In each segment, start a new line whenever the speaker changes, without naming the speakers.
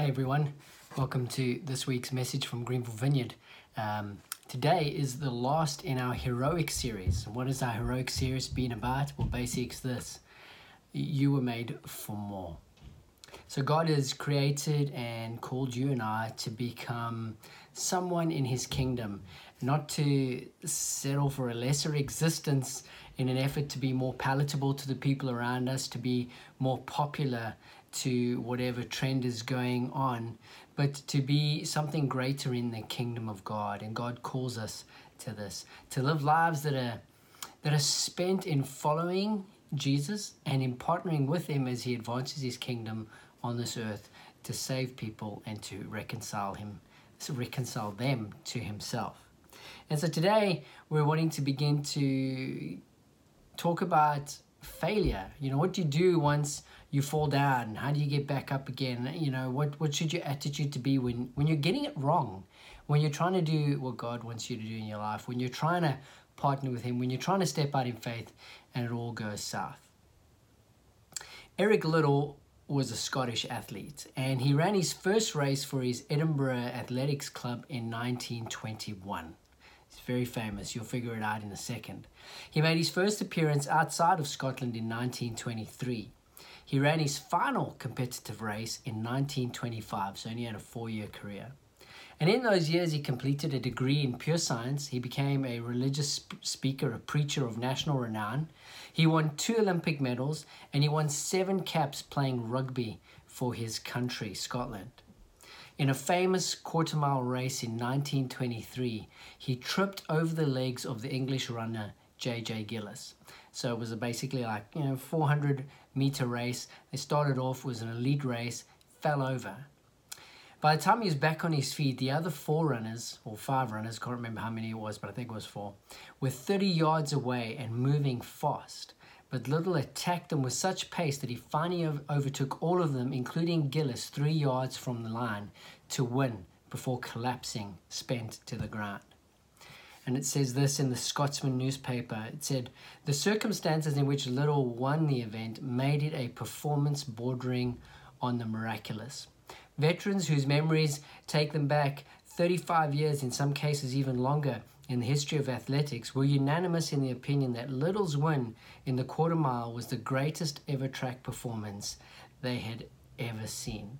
Hey everyone, welcome to this week's message from Greenville Vineyard. Um, today is the last in our heroic series. What has our heroic series been about? Well, basically, it's this you were made for more. So, God has created and called you and I to become someone in His kingdom, not to settle for a lesser existence in an effort to be more palatable to the people around us, to be more popular to whatever trend is going on, but to be something greater in the kingdom of God. And God calls us to this to live lives that are that are spent in following Jesus and in partnering with Him as He advances His kingdom on this earth to save people and to reconcile Him, to reconcile them to Himself. And so today we're wanting to begin to talk about failure. You know, what do you do once you fall down? How do you get back up again? You know, what, what should your attitude to be when, when you're getting it wrong? When you're trying to do what God wants you to do in your life, when you're trying to partner with Him, when you're trying to step out in faith and it all goes south. Eric Liddell was a Scottish athlete and he ran his first race for his Edinburgh Athletics Club in 1921. He's very famous. You'll figure it out in a second. He made his first appearance outside of Scotland in 1923. He ran his final competitive race in 1925, so only had a four year career. And in those years, he completed a degree in pure science. He became a religious speaker, a preacher of national renown. He won two Olympic medals and he won seven caps playing rugby for his country, Scotland. In a famous quarter mile race in 1923, he tripped over the legs of the English runner J.J. Gillies. So it was basically like, you know, 400 meter race. They started off, was an elite race, fell over. By the time he was back on his feet, the other four runners, or five runners, can't remember how many it was, but I think it was four, were 30 yards away and moving fast but Liddell attacked them with such pace that he finally overtook all of them, including Gillies, three yards from the line to win before collapsing, spent to the ground. And it says this in the Scotsman newspaper. It said, The circumstances in which Liddell won the event made it a performance bordering on the miraculous. Veterans whose memories take them back 35 years, in some cases even longer, in the history of athletics were unanimous in the opinion that Liddell's win in the quarter mile was the greatest ever track performance they had ever seen.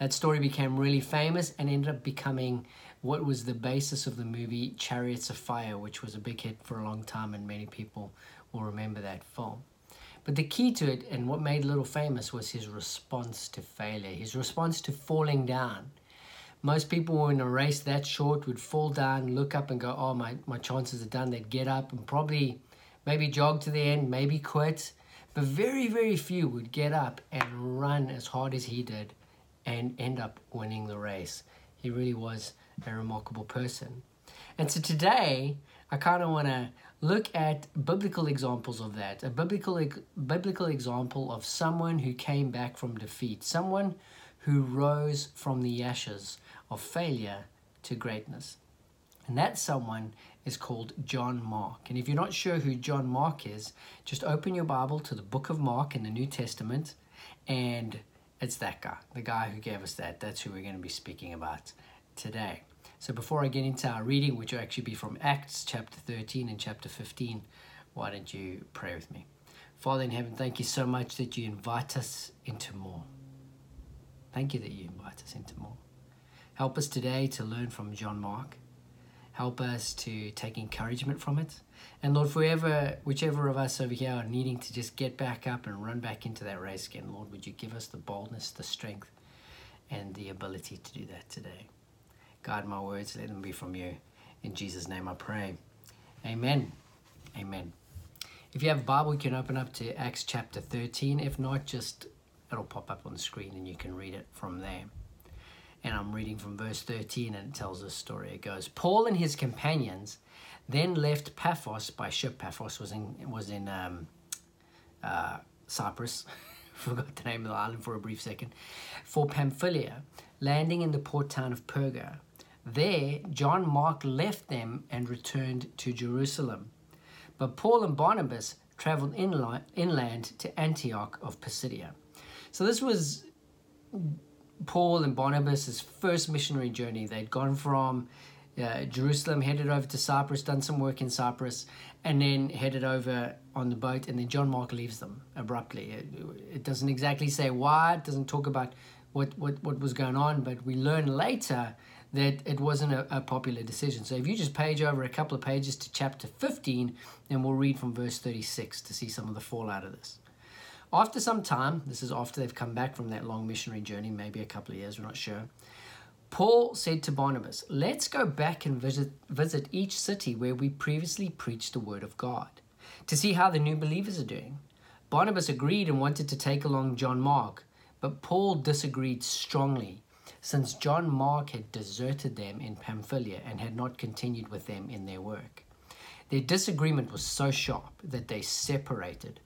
That story became really famous and ended up becoming what was the basis of the movie Chariots of Fire, which was a big hit for a long time, and many people will remember that film. But the key to it and what made Liddell famous was his response to failure, his response to falling down. Most people in a race that short would fall down, look up and go, oh, my, my chances are done. They'd get up and probably maybe jog to the end, maybe quit. But very, very few would get up and run as hard as he did and end up winning the race. He really was a remarkable person. And so today, I kind of want to look at biblical examples of that. A biblical biblical example of someone who came back from defeat, someone who rose from the ashes of failure to greatness. And that someone is called John Mark. And if you're not sure who John Mark is, just open your Bible to the book of Mark in the New Testament, and it's that guy, the guy who gave us that. That's who we're going to be speaking about today. So before I get into our reading, which will actually be from Acts chapter 13 and chapter 15, why don't you pray with me? Father in heaven, thank you so much that you invite us into more. Thank you that you invite us into more. Help us today to learn from John Mark. Help us to take encouragement from it. And Lord, forever, whichever of us over here are needing to just get back up and run back into that race again, Lord, would you give us the boldness, the strength, and the ability to do that today? God, my words, let them be from you. In Jesus' name I pray. Amen. Amen. If you have a Bible, you can open up to Acts chapter 13. If not, just it'll pop up on the screen and you can read it from there and I'm reading from verse 13 and it tells this story. It goes, Paul and his companions then left Paphos by ship. Paphos was in, was in um, uh, Cyprus. Forgot the name of the island for a brief second. For Pamphylia, landing in the port town of Perga. There, John Mark left them and returned to Jerusalem. But Paul and Barnabas traveled inland to Antioch of Pisidia. So this was Paul and Barnabas' first missionary journey. They'd gone from uh, Jerusalem, headed over to Cyprus, done some work in Cyprus, and then headed over on the boat. And then John Mark leaves them abruptly. It, it doesn't exactly say why, it doesn't talk about what, what, what was going on, but we learn later that it wasn't a, a, popular decision. So if you just page over a couple of pages to chapter 15, then we'll read from verse 36 to see some of the fallout of this. After some time, this is after they've come back from that long missionary journey, maybe a couple of years, we're not sure. Paul said to Barnabas, Let's go back and visit, visit each city where we previously preached the word of God to see how the new believers are doing. Barnabas agreed and wanted to take along John Mark, but Paul disagreed strongly since John Mark had deserted them in Pamphylia and had not continued with them in their work. Their disagreement was so sharp that they separated.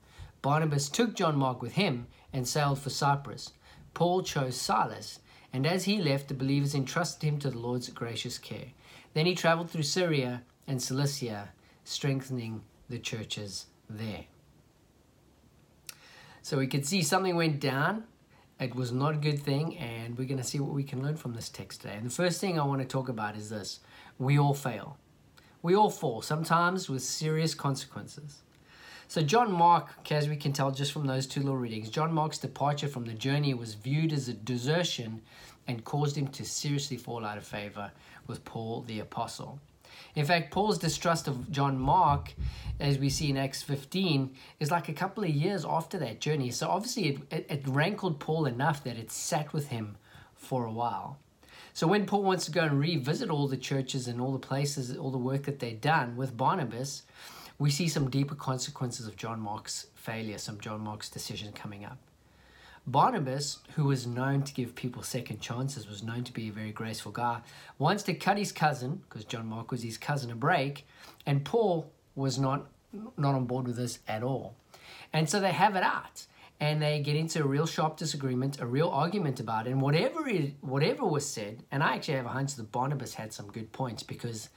Barnabas took John Mark with him and sailed for Cyprus. Paul chose Silas, and as he left, the believers entrusted him to the Lord's gracious care. Then he traveled through Syria and Cilicia, strengthening the churches there. So we could see something went down it was not a good thing, and we're going to see what we can learn from this text today. And the first thing I want to talk about is this we all fail. We all fall, sometimes with serious consequences. So, John Mark, as we can tell just from those two little readings, John Mark's departure from the journey was viewed as a desertion and caused him to seriously fall out of favor with Paul the Apostle. In fact, Paul's distrust of John Mark, as we see in Acts 15, is like a couple of years after that journey. So obviously, it, it, it rankled Paul enough that it sat with him for a while. So when Paul wants to go and revisit all the churches and all the places, all the work that they've done with Barnabas, we see some deeper consequences of John Mark's failure, some John Mark's decision coming up. Barnabas, who was known to give people second chances, was known to be a very graceful guy, wants to cut his cousin, because John Mark was his cousin, a break, and Paul was not not on board with this at all. And so they have it out and they get into a real sharp disagreement, a real argument about it. And whatever it, whatever was said, and I actually have a hunch that Barnabas had some good points because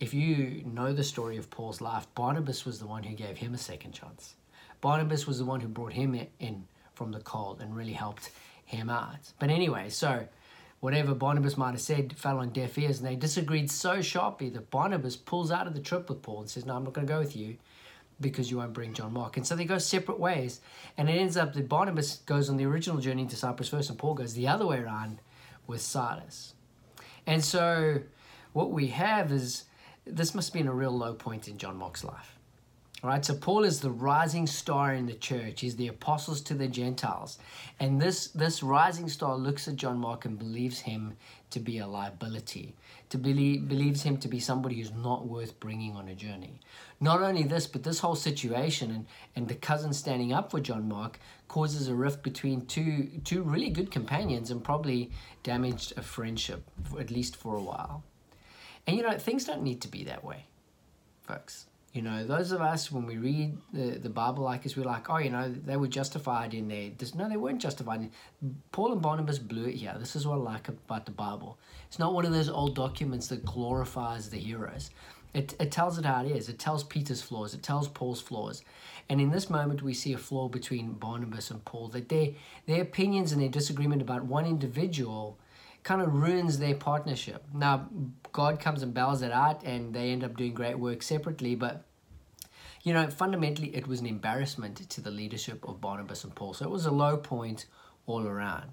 if you know the story of Paul's life, Barnabas was the one who gave him a second chance. Barnabas was the one who brought him in from the cold and really helped him out. But anyway, so whatever Barnabas might have said fell on deaf ears, and they disagreed so sharply that Barnabas pulls out of the trip with Paul and says, No, I'm not going to go with you because you won't bring John Mark. And so they go separate ways. And it ends up that Barnabas goes on the original journey to Cyprus first, and Paul goes the other way around with Silas. And so what we have is this must have been a real low point in John Mark's life. All right, so Paul is the rising star in the church. He's the apostles to the Gentiles. And this, this rising star looks at John Mark and believes him to be a liability, to believe, believes him to be somebody who's not worth bringing on a journey. Not only this, but this whole situation and, and the cousin standing up for John Mark causes a rift between two, two really good companions and probably damaged a friendship, at least for a while. And you know, things don't need to be that way, folks you know, those of us, when we read the, the Bible like us, we're like, oh, you know, they were justified in their. No, they weren't justified. Paul and Barnabas blew it here. This is what I like about the Bible. It's not one of those old documents that glorifies the heroes. It, it tells it how it is. It tells Peter's flaws. It tells Paul's flaws. And in this moment, we see a flaw between Barnabas and Paul, that their, their opinions and their disagreement about one individual kind of ruins their partnership. Now, God comes and bails it out, and they end up doing great work separately. But you know, fundamentally, it was an embarrassment to the leadership of Barnabas and Paul. So it was a low point all around.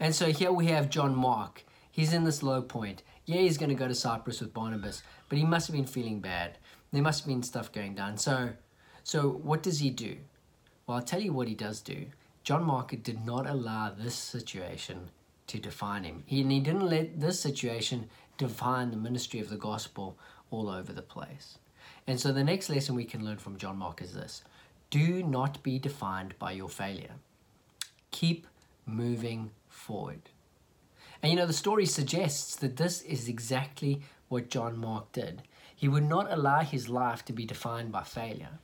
And so here we have John Mark. He's in this low point. Yeah, he's going to go to Cyprus with Barnabas, but he must have been feeling bad. There must have been stuff going down. So, so what does he do? Well, I'll tell you what he does do. John Mark did not allow this situation to define him. He, he didn't let this situation define the ministry of the gospel all over the place. And so the next lesson we can learn from John Mark is this do not be defined by your failure, keep moving forward. And you know, the story suggests that this is exactly what John Mark did. He would not allow his life to be defined by failure.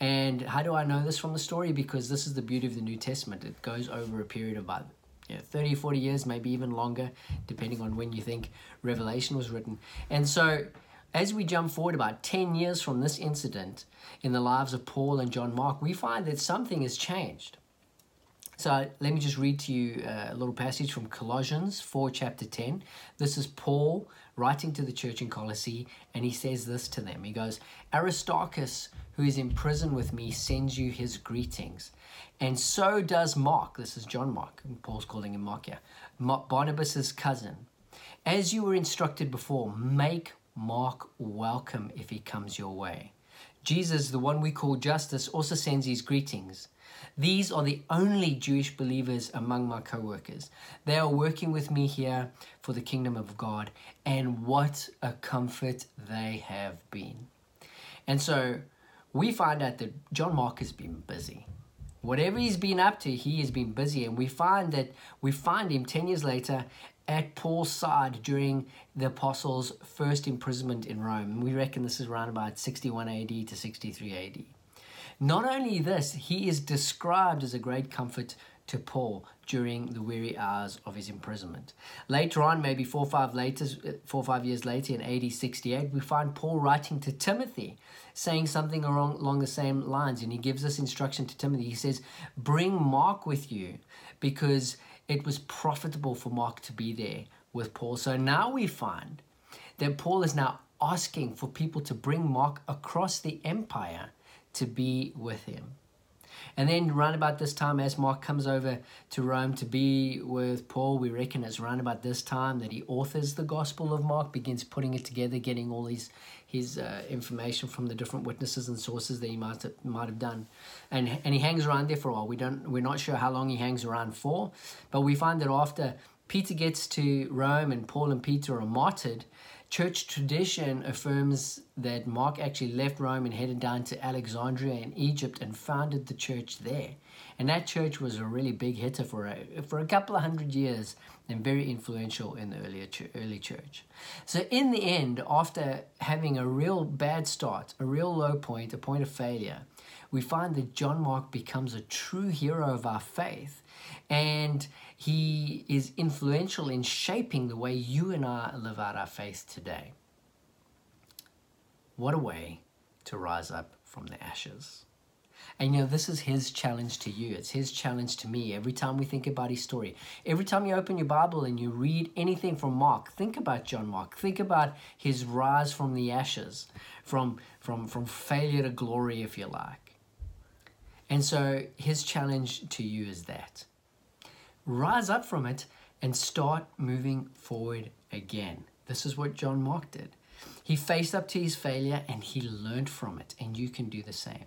And how do I know this from the story? Because this is the beauty of the New Testament. It goes over a period of about you know, 30, 40 years, maybe even longer, depending on when you think Revelation was written. And so, as we jump forward about 10 years from this incident in the lives of Paul and John Mark, we find that something has changed. So let me just read to you uh, a little passage from Colossians 4, chapter 10. This is Paul writing to the church in Colossae, and he says this to them. He goes, Aristarchus, who is in prison with me, sends you his greetings. And so does Mark. This is John Mark. Paul's calling him Mark here. Barnabas's cousin. As you were instructed before, make Mark welcome if he comes your way. Jesus, the one we call Justus, also sends his greetings. These are the only Jewish believers among my co workers. They are working with me here for the kingdom of God, and what a comfort they have been. And so we find out that John Mark has been busy. Whatever he's been up to, he has been busy, and we find that we find him 10 years later at Paul's side during the apostles' first imprisonment in Rome. And We reckon this is around about 61 AD to 63 AD. Not only this, he is described as a great comfort to Paul during the weary hours of his imprisonment. Later on, maybe four or five later, four or five years later, in AD 68, we find Paul writing to Timothy, saying something along, along the same lines, and he gives us instruction to Timothy. He says, "Bring Mark with you, because it was profitable for Mark to be there with Paul." So now we find that Paul is now asking for people to bring Mark across the empire to be with him. And then, round about this time, as Mark comes over to Rome to be with Paul, we reckon it's round about this time that he authors the Gospel of Mark, begins putting it together, getting all his his uh, information from the different witnesses and sources that he might have, might have done, and and he hangs around there for a while. We don't we're not sure how long he hangs around for, but we find that after Peter gets to Rome and Paul and Peter are martyred, Church tradition affirms that Mark actually left Rome and headed down to Alexandria in Egypt and founded the church there. And that church was a really big hitter for a, for a couple of hundred years and very influential in the earlier early church. So in the end, after having a real bad start, a real low point, a point of failure, we find that John Mark becomes a true hero of our faith and he is influential in shaping the way you and I live out our faith today. What a way to rise up from the ashes. And you know, this is his challenge to you. It's his challenge to me every time we think about his story. Every time you open your Bible and you read anything from Mark, think about John Mark. Think about his rise from the ashes, from, from, from failure to glory, if you like. And so his challenge to you is that rise up from it and start moving forward again. This is what John Mark did. He faced up to his failure and he learned from it, and you can do the same.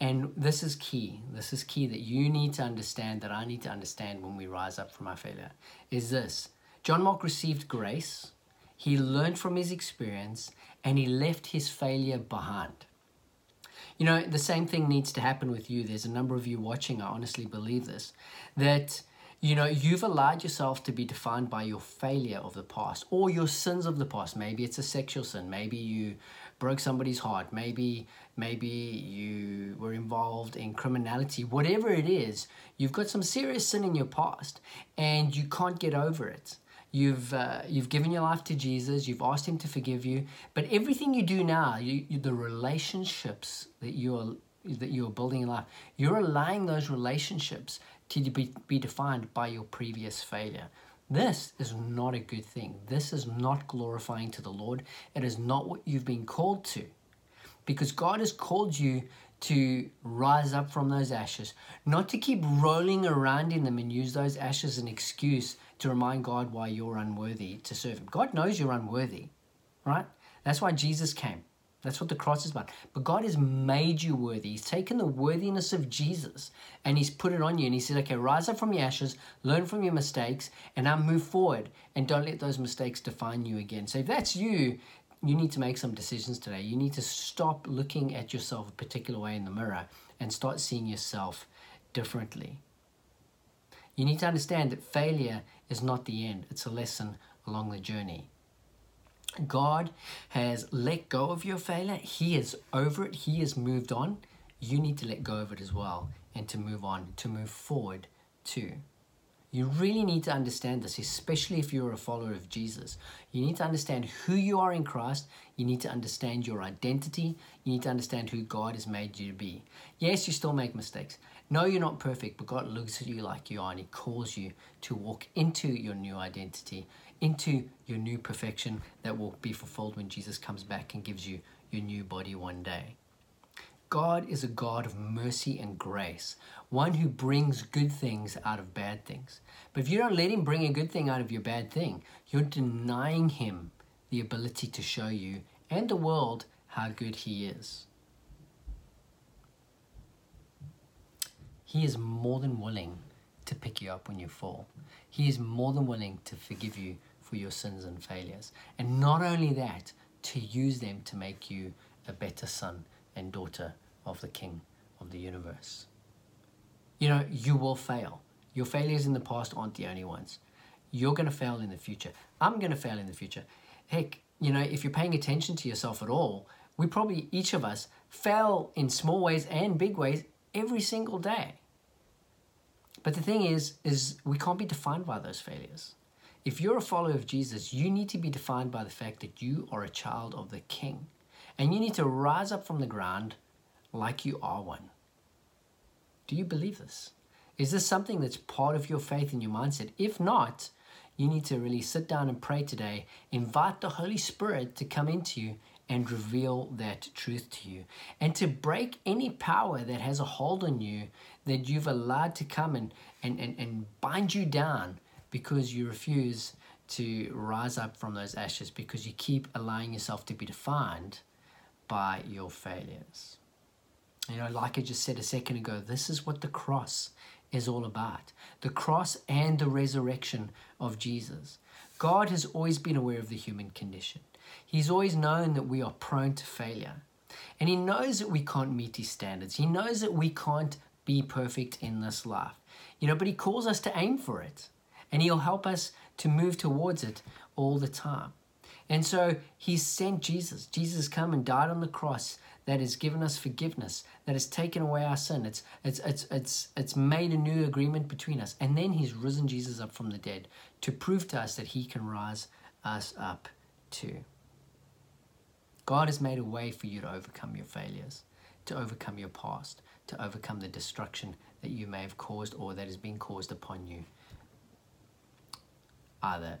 And this is key. This is key that you need to understand, that I need to understand when we rise up from our failure. Is this John Mark received grace, he learned from his experience, and he left his failure behind. You know, the same thing needs to happen with you. There's a number of you watching, I honestly believe this, that you know, you've allowed yourself to be defined by your failure of the past or your sins of the past. Maybe it's a sexual sin. Maybe you broke somebody's heart. Maybe maybe you were involved in criminality. Whatever it is, you've got some serious sin in your past and you can't get over it. You've uh, you've given your life to Jesus. You've asked Him to forgive you. But everything you do now, you, you, the relationships that you are that you are building in life, you're allowing those relationships to be, be defined by your previous failure. This is not a good thing. This is not glorifying to the Lord. It is not what you've been called to. Because God has called you to rise up from those ashes, not to keep rolling around in them and use those ashes as an excuse to remind God why you're unworthy to serve Him. God knows you're unworthy, right? That's why Jesus came. That's what the cross is about. But God has made you worthy. He's taken the worthiness of Jesus and He's put it on you. And He said, okay, rise up from your ashes, learn from your mistakes, and now move forward. And don't let those mistakes define you again. So if that's you, you need to make some decisions today. You need to stop looking at yourself a particular way in the mirror and start seeing yourself differently. You need to understand that failure is not the end, it's a lesson along the journey. God has let go of your failure. He is over it. He has moved on. You need to let go of it as well and to move on, to move forward too. You really need to understand this, especially if you're a follower of Jesus. You need to understand who you are in Christ. You need to understand your identity. You need to understand who God has made you to be. Yes, you still make mistakes. No, you're not perfect, but God looks at you like you are and He calls you to walk into your new identity, into your new perfection that will be fulfilled when Jesus comes back and gives you your new body one day. God is a God of mercy and grace, one who brings good things out of bad things. But if you don't let Him bring a good thing out of your bad thing, you're denying Him the ability to show you and the world how good He is. He is more than willing to pick you up when you fall. He is more than willing to forgive you for your sins and failures. And not only that, to use them to make you a better son and daughter of the King of the universe. You know, you will fail. Your failures in the past aren't the only ones. You're going to fail in the future. I'm going to fail in the future. Heck, you know, if you're paying attention to yourself at all, we probably, each of us, fail in small ways and big ways every single day. But the thing is, is we can't be defined by those failures. If you're a follower of Jesus, you need to be defined by the fact that you are a child of the King. And you need to rise up from the ground like you are one. Do you believe this? Is this something that's part of your faith and your mindset? If not, you need to really sit down and pray today. Invite the Holy Spirit to come into you and reveal that truth to you. And to break any power that has a hold on you that you've allowed to come and, and, and, and bind you down because you refuse to rise up from those ashes because you keep allowing yourself to be defined by your failures. You know, like I just said a second ago, this is what the cross is all about the cross and the resurrection of Jesus. God has always been aware of the human condition, He's always known that we are prone to failure. And He knows that we can't meet His standards, He knows that we can't be perfect in this life. You know, but He calls us to aim for it, and He'll help us to move towards it all the time. And so He sent Jesus. Jesus come and died on the cross that has given us forgiveness, that has taken away our sin. It's, it's, it's, it's, it's made a new agreement between us. And then he's risen Jesus up from the dead to prove to us that he can rise us up too. God has made a way for you to overcome your failures, to overcome your past, to overcome the destruction that you may have caused or that has been caused upon you. Either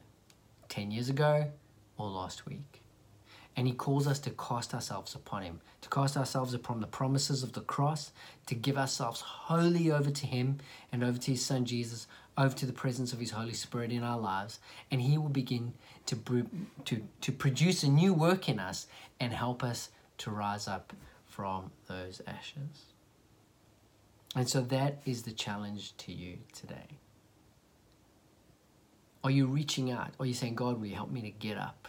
10 years ago or last week. And he calls us to cast ourselves upon him, to cast ourselves upon the promises of the cross, to give ourselves wholly over to him and over to his son Jesus, over to the presence of his Holy Spirit in our lives. And he will begin to, to, to produce a new work in us and help us to rise up from those ashes. And so that is the challenge to you today. Are you reaching out? Are you saying, God, will you help me to get up?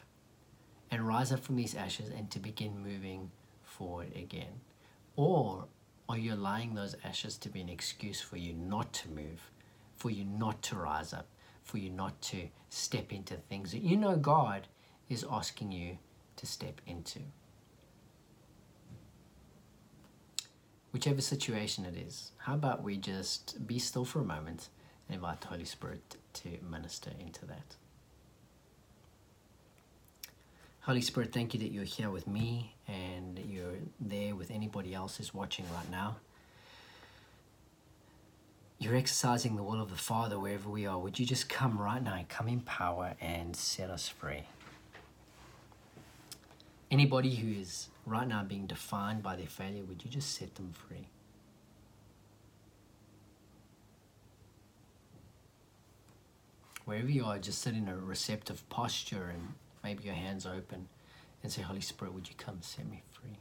and rise up from these ashes and to begin moving forward again? Or are you allowing those ashes to be an excuse for you not to move, for you not to rise up, for you not to step into things that you know God is asking you to step into? Whichever situation it is, how about we just be still for a moment and invite the Holy Spirit to minister into that? Holy Spirit, thank you that you're here with me and you're there with anybody else who's watching right now. You're exercising the will of the Father wherever we are. Would you just come right now, come in power and set us free? Anybody who is right now being defined by their failure, would you just set them free? Wherever you are, just sit in a receptive posture and maybe your hands open and say, Holy Spirit, would you come set me free?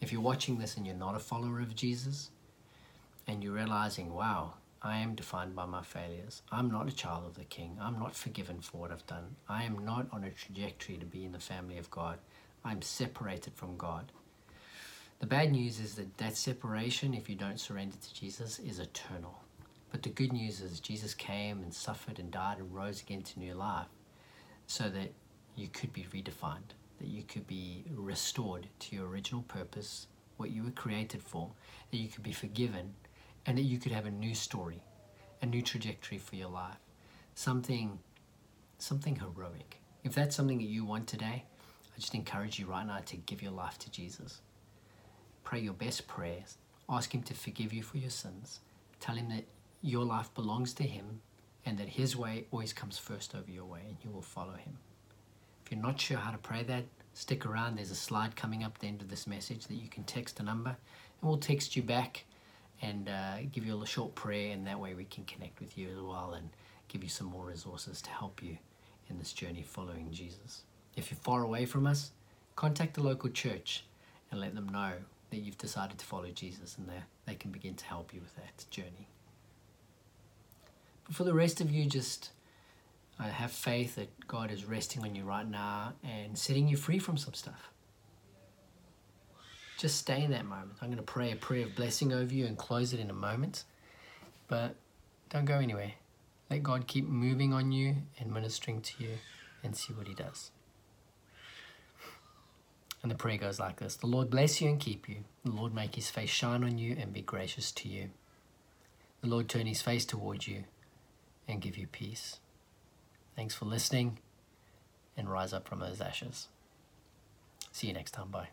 If you're watching this and you're not a follower of Jesus, and you're realizing, wow, I am defined by my failures. I'm not a child of the King. I'm not forgiven for what I've done. I am not on a trajectory to be in the family of God. I'm separated from God. The bad news is that that separation, if you don't surrender to Jesus, is eternal. But the good news is Jesus came and suffered and died and rose again to new life so that you could be redefined, that you could be restored to your original purpose, what you were created for, that you could be forgiven, and that you could have a new story, a new trajectory for your life. Something something heroic. If that's something that you want today, I just encourage you right now to give your life to Jesus pray your best prayers. Ask Him to forgive you for your sins. Tell Him that your life belongs to Him and that His way always comes first over your way and you will follow Him. If you're not sure how to pray that, stick around. There's a slide coming up at the end of this message that you can text a number and we'll text you back and uh, give you a little short prayer, and that way we can connect with you as well and give you some more resources to help you in this journey following Jesus. If you're far away from us, contact the local church and let them know that you've decided to follow Jesus and they can begin to help you with that journey. For the rest of you, just uh, have faith that God is resting on you right now and setting you free from some stuff. Just stay in that moment. I'm going to pray a prayer of blessing over you and close it in a moment. But don't go anywhere. Let God keep moving on you and ministering to you and see what He does. And the prayer goes like this The Lord bless you and keep you. The Lord make His face shine on you and be gracious to you. The Lord turn His face towards you and give you peace. Thanks for listening and rise up from those ashes. See you next time. Bye.